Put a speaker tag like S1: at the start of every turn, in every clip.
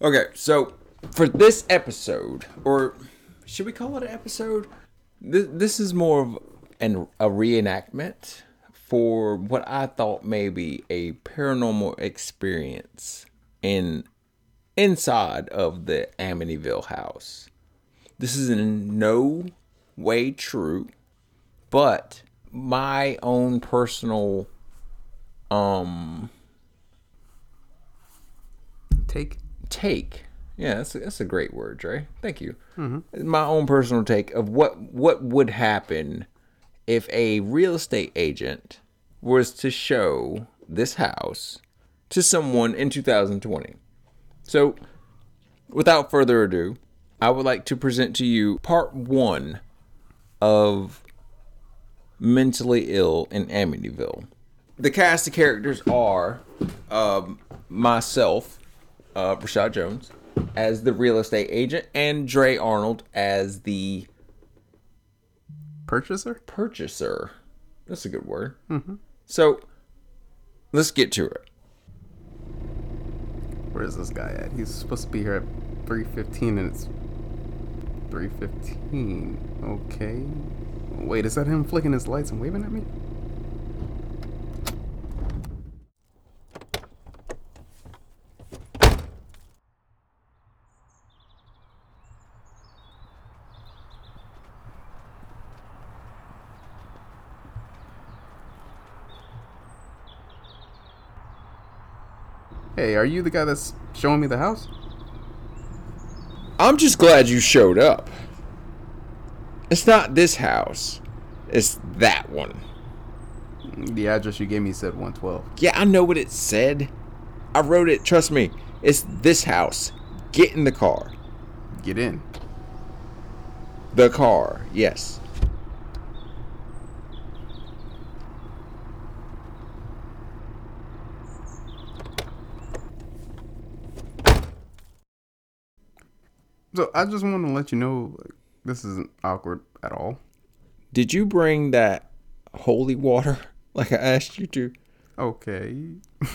S1: Okay, so for this episode, or should we call it an episode? This, this is more of an, a reenactment for what I thought may be a paranormal experience in inside of the Amityville house. This is in no way true, but my own personal um
S2: Take.
S1: Take. Yeah, that's a, that's a great word, Dre. Thank you. My own personal take of what what would happen if a real estate agent was to show this house to someone in 2020. So, without further ado, I would like to present to you part one of Mentally Ill in Amityville. The cast of characters are um, myself, uh, Rashad Jones, as the real estate agent, and Dre Arnold as the
S2: Purchaser?
S1: purchaser. That's a good word. Mm-hmm. So, let's get to it.
S2: Where is this guy at? He's supposed to be here at 3.15 and it's 3.15. Okay. Wait, is that him flicking his lights and waving at me? Hey, are you the guy that's showing me the house?
S1: I'm just glad you showed up. It's not this house, it's that one.
S2: The address you gave me said 112.
S1: Yeah, I know what it said. I wrote it. Trust me. It's this house. Get in the car.
S2: Get in.
S1: The car. Yes.
S2: So I just want to let you know like, this isn't awkward at all.
S1: Did you bring that holy water like I asked you to?
S2: Okay.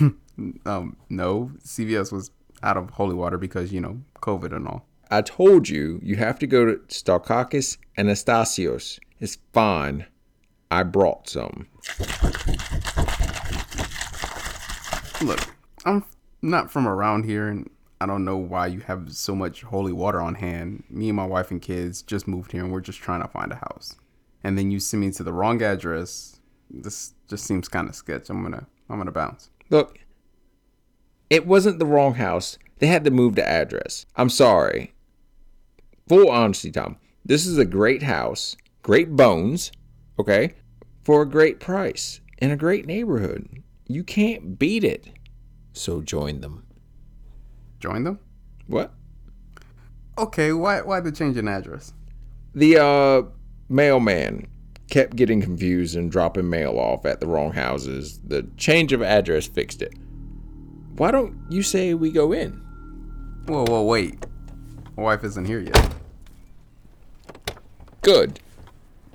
S2: um, no, CVS was out of holy water because you know COVID and all.
S1: I told you you have to go to Stalkakis Anastasios. It's fine. I brought some.
S2: Look, I'm not from around here, and I don't know why you have so much holy water on hand. Me and my wife and kids just moved here, and we're just trying to find a house. And then you send me to the wrong address. This just seems kind of sketch. I'm gonna, I'm gonna bounce.
S1: Look, it wasn't the wrong house. They had to move the address. I'm sorry. Full honesty, Tom. This is a great house, great bones, okay, for a great price in a great neighborhood. You can't beat it. So join them.
S2: Join them.
S1: What?
S2: Okay, why, why the change in address?
S1: The uh mailman kept getting confused and dropping mail off at the wrong houses. The change of address fixed it. Why don't you say we go in?
S2: Whoa, whoa, wait. My wife isn't here yet.
S1: Good.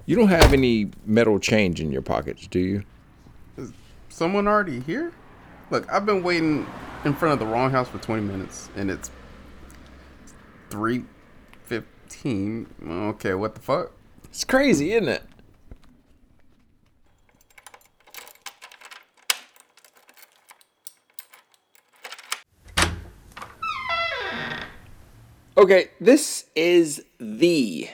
S1: You don't have any metal change in your pockets, do you?
S2: Is someone already here? Look, I've been waiting in front of the wrong house for 20 minutes, and it's 3.15. Okay, what the fuck?
S1: It's crazy, isn't it? Okay, this is the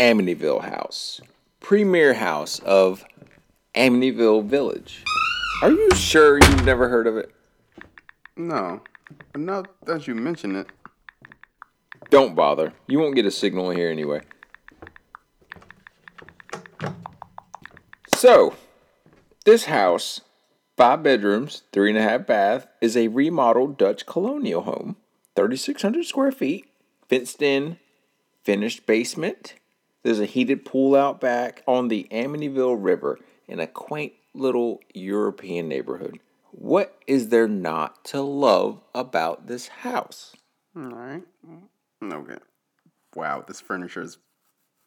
S1: Amityville house, premier house of Amityville Village. Are you sure you've never heard of it?
S2: No. But now that you mention it,
S1: Don't bother. You won't get a signal here anyway. So, this house, five bedrooms, three and a half bath, is a remodeled Dutch colonial home. 3,600 square feet, fenced in, finished basement. There's a heated pool out back on the Amityville River in a quaint little European neighborhood. What is there not to love about this house?
S2: alright. Okay. Wow, this furniture is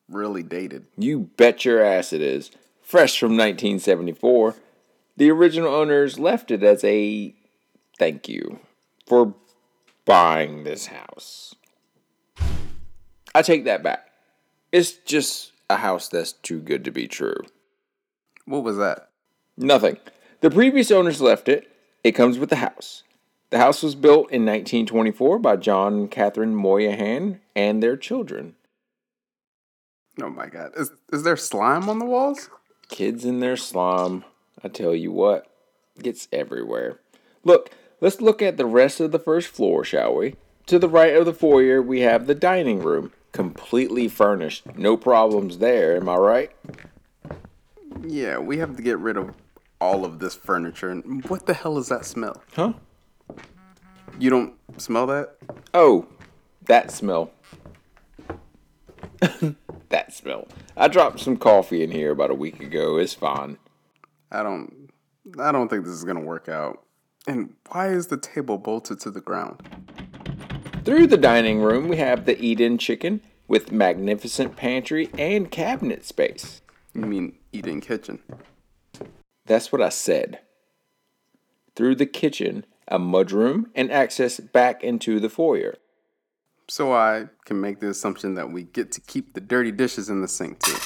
S2: really dated.
S1: You bet your ass it is. Fresh from 1974. The original owners left it as a thank you for buying this house. I take that back. It's just a house that's too good to be true.
S2: What was that?
S1: Nothing. The previous owners left it. It comes with the house. The house was built in 1924 by John and Catherine Moynihan and their children.
S2: Oh my god. Is is there slime on the walls?
S1: Kids in their slime. I tell you what, gets everywhere. Look, let's look at the rest of the first floor, shall we? To the right of the foyer, we have the dining room, completely furnished. No problems there, am I right?
S2: Yeah, we have to get rid of all of this furniture. And what the hell is that smell?
S1: Huh?
S2: You don't smell that?
S1: Oh, that smell. that smell. I dropped some coffee in here about a week ago. It's fine.
S2: I don't I don't think this is going to work out. And why is the table bolted to the ground?
S1: Through the dining room, we have the eat-in chicken with magnificent pantry and cabinet space.
S2: You mean eating kitchen?
S1: That's what I said. Through the kitchen, a mudroom, and access back into the foyer.
S2: So I can make the assumption that we get to keep the dirty dishes in the sink too.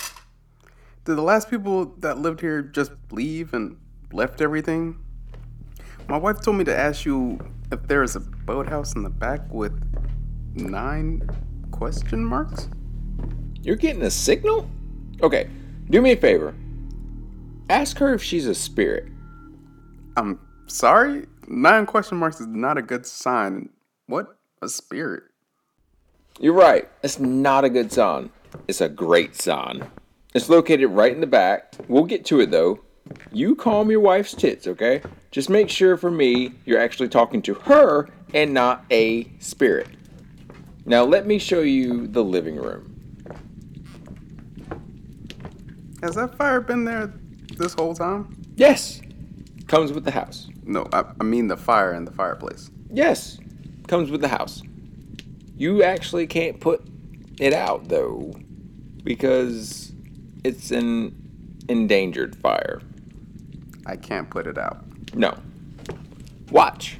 S2: Did the last people that lived here just leave and left everything? My wife told me to ask you if there is a boathouse in the back with nine question marks.
S1: You're getting a signal? Okay, do me a favor. Ask her if she's a spirit.
S2: I'm sorry? Nine question marks is not a good sign. What? A spirit?
S1: You're right. It's not a good sign. It's a great sign. It's located right in the back. We'll get to it though. You calm your wife's tits, okay? Just make sure for me you're actually talking to her and not a spirit. Now let me show you the living room.
S2: Has that fire been there this whole time?
S1: Yes. Comes with the house.
S2: No, I, I mean the fire in the fireplace.
S1: Yes. Comes with the house. You actually can't put it out though because it's an endangered fire.
S2: I can't put it out.
S1: No. Watch.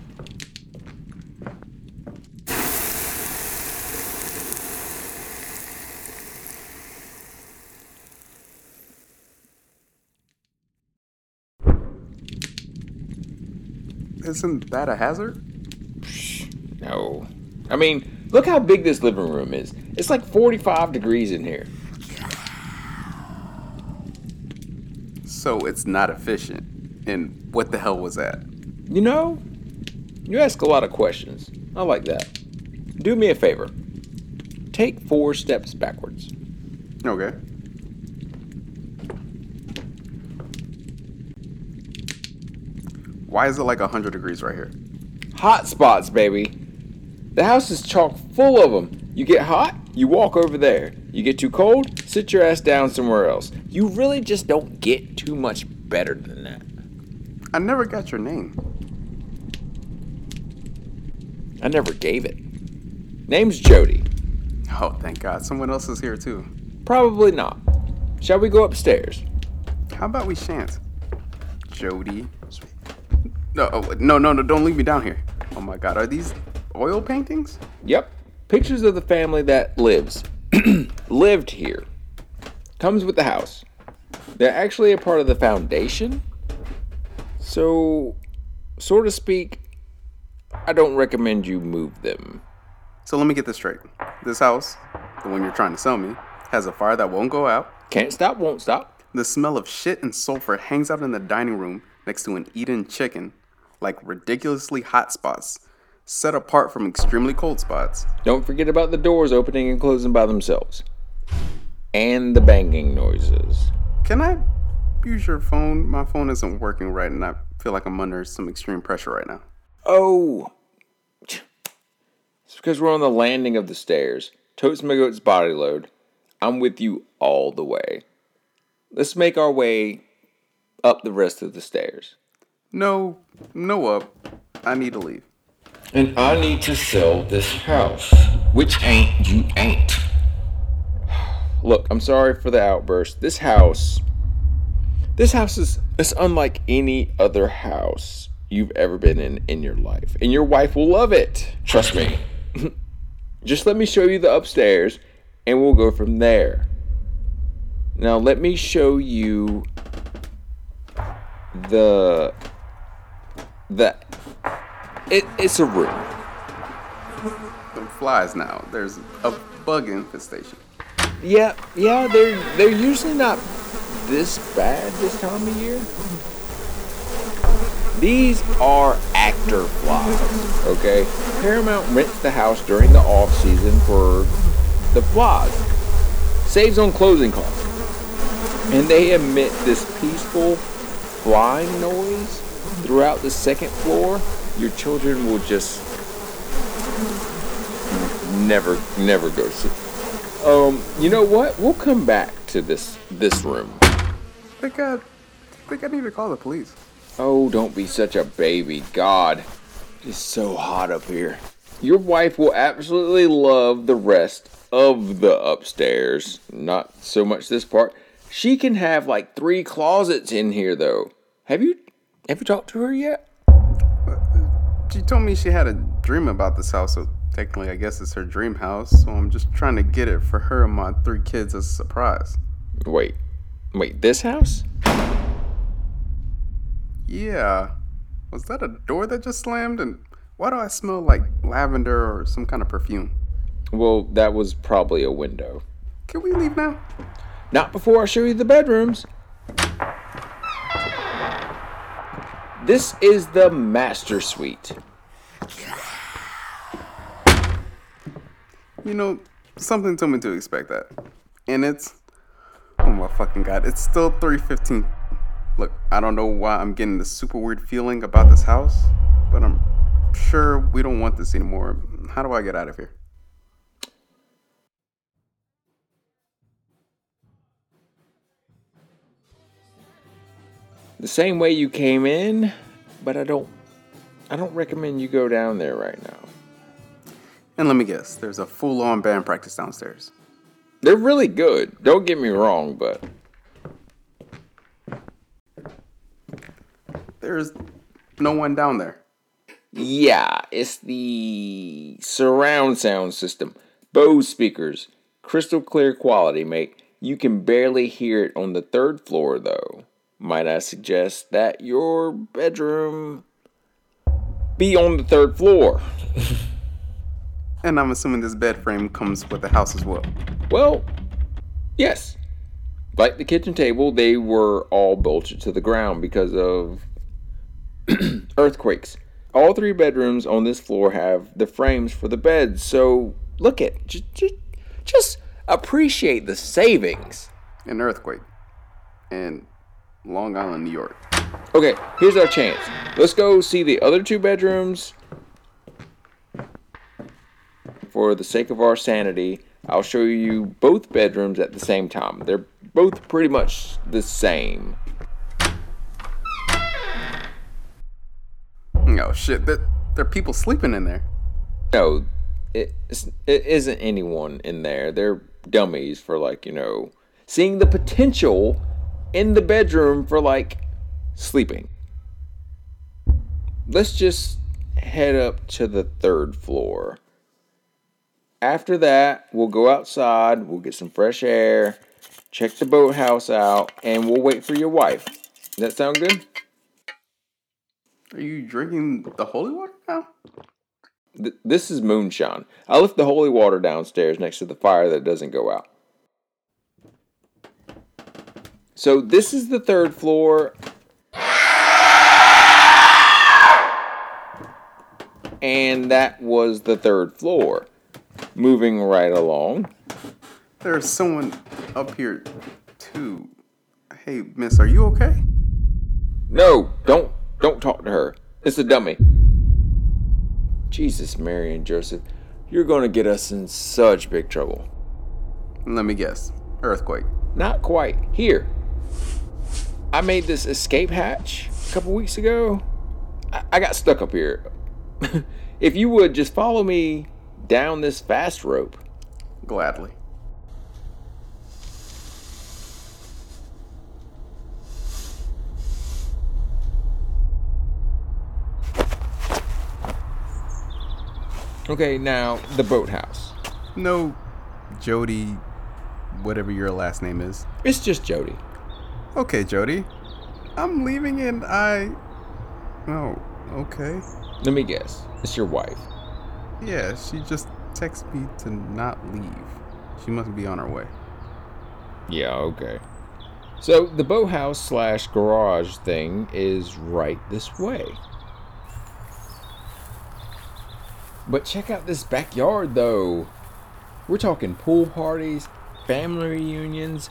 S2: Isn't that a hazard?
S1: No. I mean, look how big this living room is. It's like 45 degrees in here.
S2: So it's not efficient. And what the hell was that?
S1: You know, you ask a lot of questions. I like that. Do me a favor. Take four steps backwards.
S2: Okay. Why is it like 100 degrees right here?
S1: Hot spots, baby. The house is chock full of them. You get hot, you walk over there. You get too cold, sit your ass down somewhere else. You really just don't get too much better than that.
S2: I never got your name.
S1: I never gave it. Name's Jody.
S2: Oh, thank God. Someone else is here too.
S1: Probably not. Shall we go upstairs?
S2: How about we shan't? Jody. No, oh, no, no, no, don't leave me down here. Oh my God, are these oil paintings?
S1: Yep. Pictures of the family that lives. lived here. Comes with the house. They're actually a part of the foundation. So, so to speak, I don't recommend you move them.
S2: So let me get this straight. This house, the one you're trying to sell me, has a fire that won't go out.
S1: Can't stop, won't stop.
S2: The smell of shit and sulfur hangs out in the dining room next to an eaten chicken, like ridiculously hot spots, set apart from extremely cold spots.
S1: Don't forget about the doors opening and closing by themselves. And the banging noises.
S2: Can I use your phone? My phone isn't working right and I feel like I'm under some extreme pressure right now.
S1: Oh. It's because we're on the landing of the stairs. Totes my goat's body load. I'm with you all the way. Let's make our way up the rest of the stairs.
S2: No, no up. I need to leave.
S1: And I need to sell this house. Which ain't you ain't. Look, I'm sorry for the outburst. This house this house is it's unlike any other house you've ever been in in your life. And your wife will love it. Trust me. Just let me show you the upstairs and we'll go from there. Now, let me show you the the it, it's a room.
S2: Them flies now. There's a bug infestation.
S1: Yeah, yeah, they're they're usually not this bad this time of year. These are actor flies, okay? Paramount rents the house during the off season for the flies. Saves on closing costs. And they emit this peaceful flying noise throughout the second floor. Your children will just never never go to. Um, you know what? We'll come back to this this room.
S2: I think I, I think I need to call the police.
S1: Oh, don't be such a baby. God, it's so hot up here. Your wife will absolutely love the rest of the upstairs. Not so much this part. She can have like three closets in here though. Have you have you talked to her yet?
S2: Uh, she told me she had a dream about this house, so technically I guess it's her dream house. So I'm just trying to get it for her and my three kids as a surprise.
S1: Wait. Wait, this house?
S2: Yeah. Was that a door that just slammed? And why do I smell like lavender or some kind of perfume?
S1: Well, that was probably a window.
S2: Can we leave now?
S1: Not before I show you the bedrooms. This is the master suite.
S2: You know, something told me to expect that. And it's oh my fucking god, it's still 315. Look, I don't know why I'm getting this super weird feeling about this house, but I'm sure we don't want this anymore. How do I get out of here?
S1: The same way you came in, but I don't I don't recommend you go down there right now.
S2: And let me guess, there's a full on band practice downstairs.
S1: They're really good. Don't get me wrong, but
S2: There's no one down there.
S1: yeah, it's the surround sound system. Bose speakers, crystal clear quality, mate. You can barely hear it on the third floor though. Might I suggest that your bedroom be on the third floor?
S2: And I'm assuming this bed frame comes with the house as well.
S1: Well, yes. Like the kitchen table, they were all bolted to the ground because of earthquakes. All three bedrooms on this floor have the frames for the beds, so look at just, just, just appreciate the savings.
S2: An earthquake. In Long Island, New York.
S1: Okay, here's our chance. Let's go see the other two bedrooms. For the sake of our sanity, I'll show you both bedrooms at the same time. They're both pretty much the same.
S2: Oh shit, there, there are people sleeping in there.
S1: No, it, it isn't anyone in there. They're dummies for like, you know, seeing the potential in the bedroom for like sleeping. Let's just head up to the third floor. After that, we'll go outside, we'll get some fresh air, check the boathouse out, and we'll wait for your wife. Does that sound good?
S2: Are you drinking the holy water now?
S1: Th- this is moonshine. I left the holy water downstairs next to the fire that doesn't go out. So this is the third floor. And that was the third floor. Moving right along.
S2: There's someone up here too. Hey, miss, are you okay?
S1: No, don't don't talk to her. It's a dummy. Jesus, Mary and Joseph, you're gonna get us in such big trouble.
S2: Let me guess. Earthquake.
S1: Not quite. Here. I made this escape hatch a couple weeks ago. I, I got stuck up here. if you would just follow me down this fast rope.
S2: Gladly.
S1: Okay, now the boathouse.
S2: No, Jody, whatever your last name is.
S1: It's just Jody.
S2: Okay, Jody. I'm leaving and I. Oh, okay.
S1: Let me guess. It's your wife.
S2: Yeah, she just texted me to not leave. She must be on her way.
S1: Yeah, okay. So the boathouse slash garage thing is right this way. But check out this backyard though. We're talking pool parties, family reunions,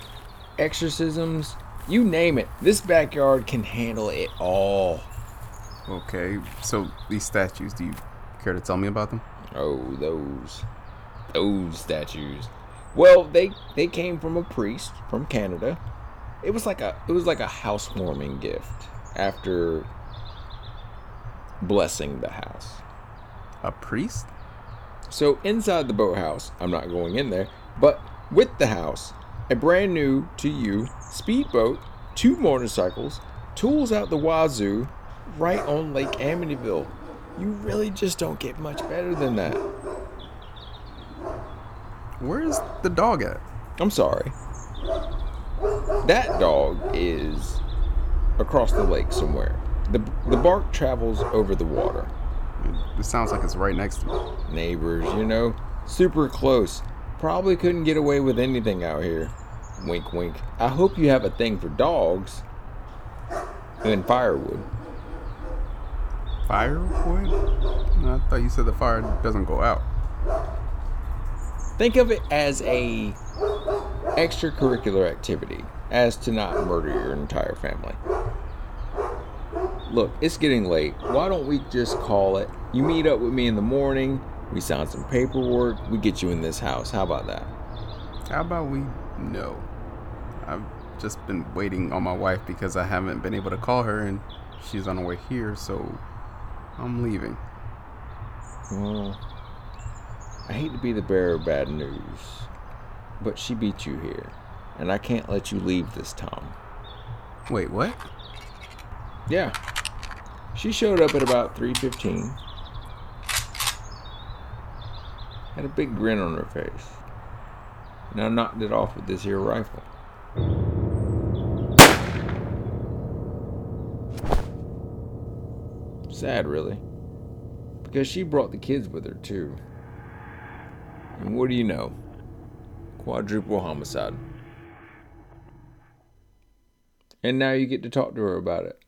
S1: exorcisms, you name it. This backyard can handle it all.
S2: Okay, so these statues, do you care to tell me about them?
S1: Oh, those those statues. Well, they they came from a priest from Canada. It was like a it was like a housewarming gift after blessing the house.
S2: A priest?
S1: So inside the boathouse, I'm not going in there, but with the house, a brand new to you speedboat, two motorcycles, tools out the wazoo, right on Lake Amityville. You really just don't get much better than that.
S2: Where's the dog at?
S1: I'm sorry. That dog is across the lake somewhere. The, the bark travels over the water.
S2: It sounds like it's right next to me.
S1: Neighbors, you know, super close. Probably couldn't get away with anything out here. Wink, wink. I hope you have a thing for dogs and firewood.
S2: Firewood? I thought you said the fire doesn't go out.
S1: Think of it as a extracurricular activity, as to not murder your entire family. Look, it's getting late. Why don't we just call it? You meet up with me in the morning, we sign some paperwork, we get you in this house. How about that?
S2: How about we no? I've just been waiting on my wife because I haven't been able to call her and she's on her way here, so I'm leaving.
S1: Well, I hate to be the bearer of bad news, but she beat you here, and I can't let you leave this town.
S2: Wait, what?
S1: Yeah. She showed up at about 3:15. Had a big grin on her face. And I knocked it off with this here rifle. Sad, really. Because she brought the kids with her, too. And what do you know? Quadruple homicide. And now you get to talk to her about it.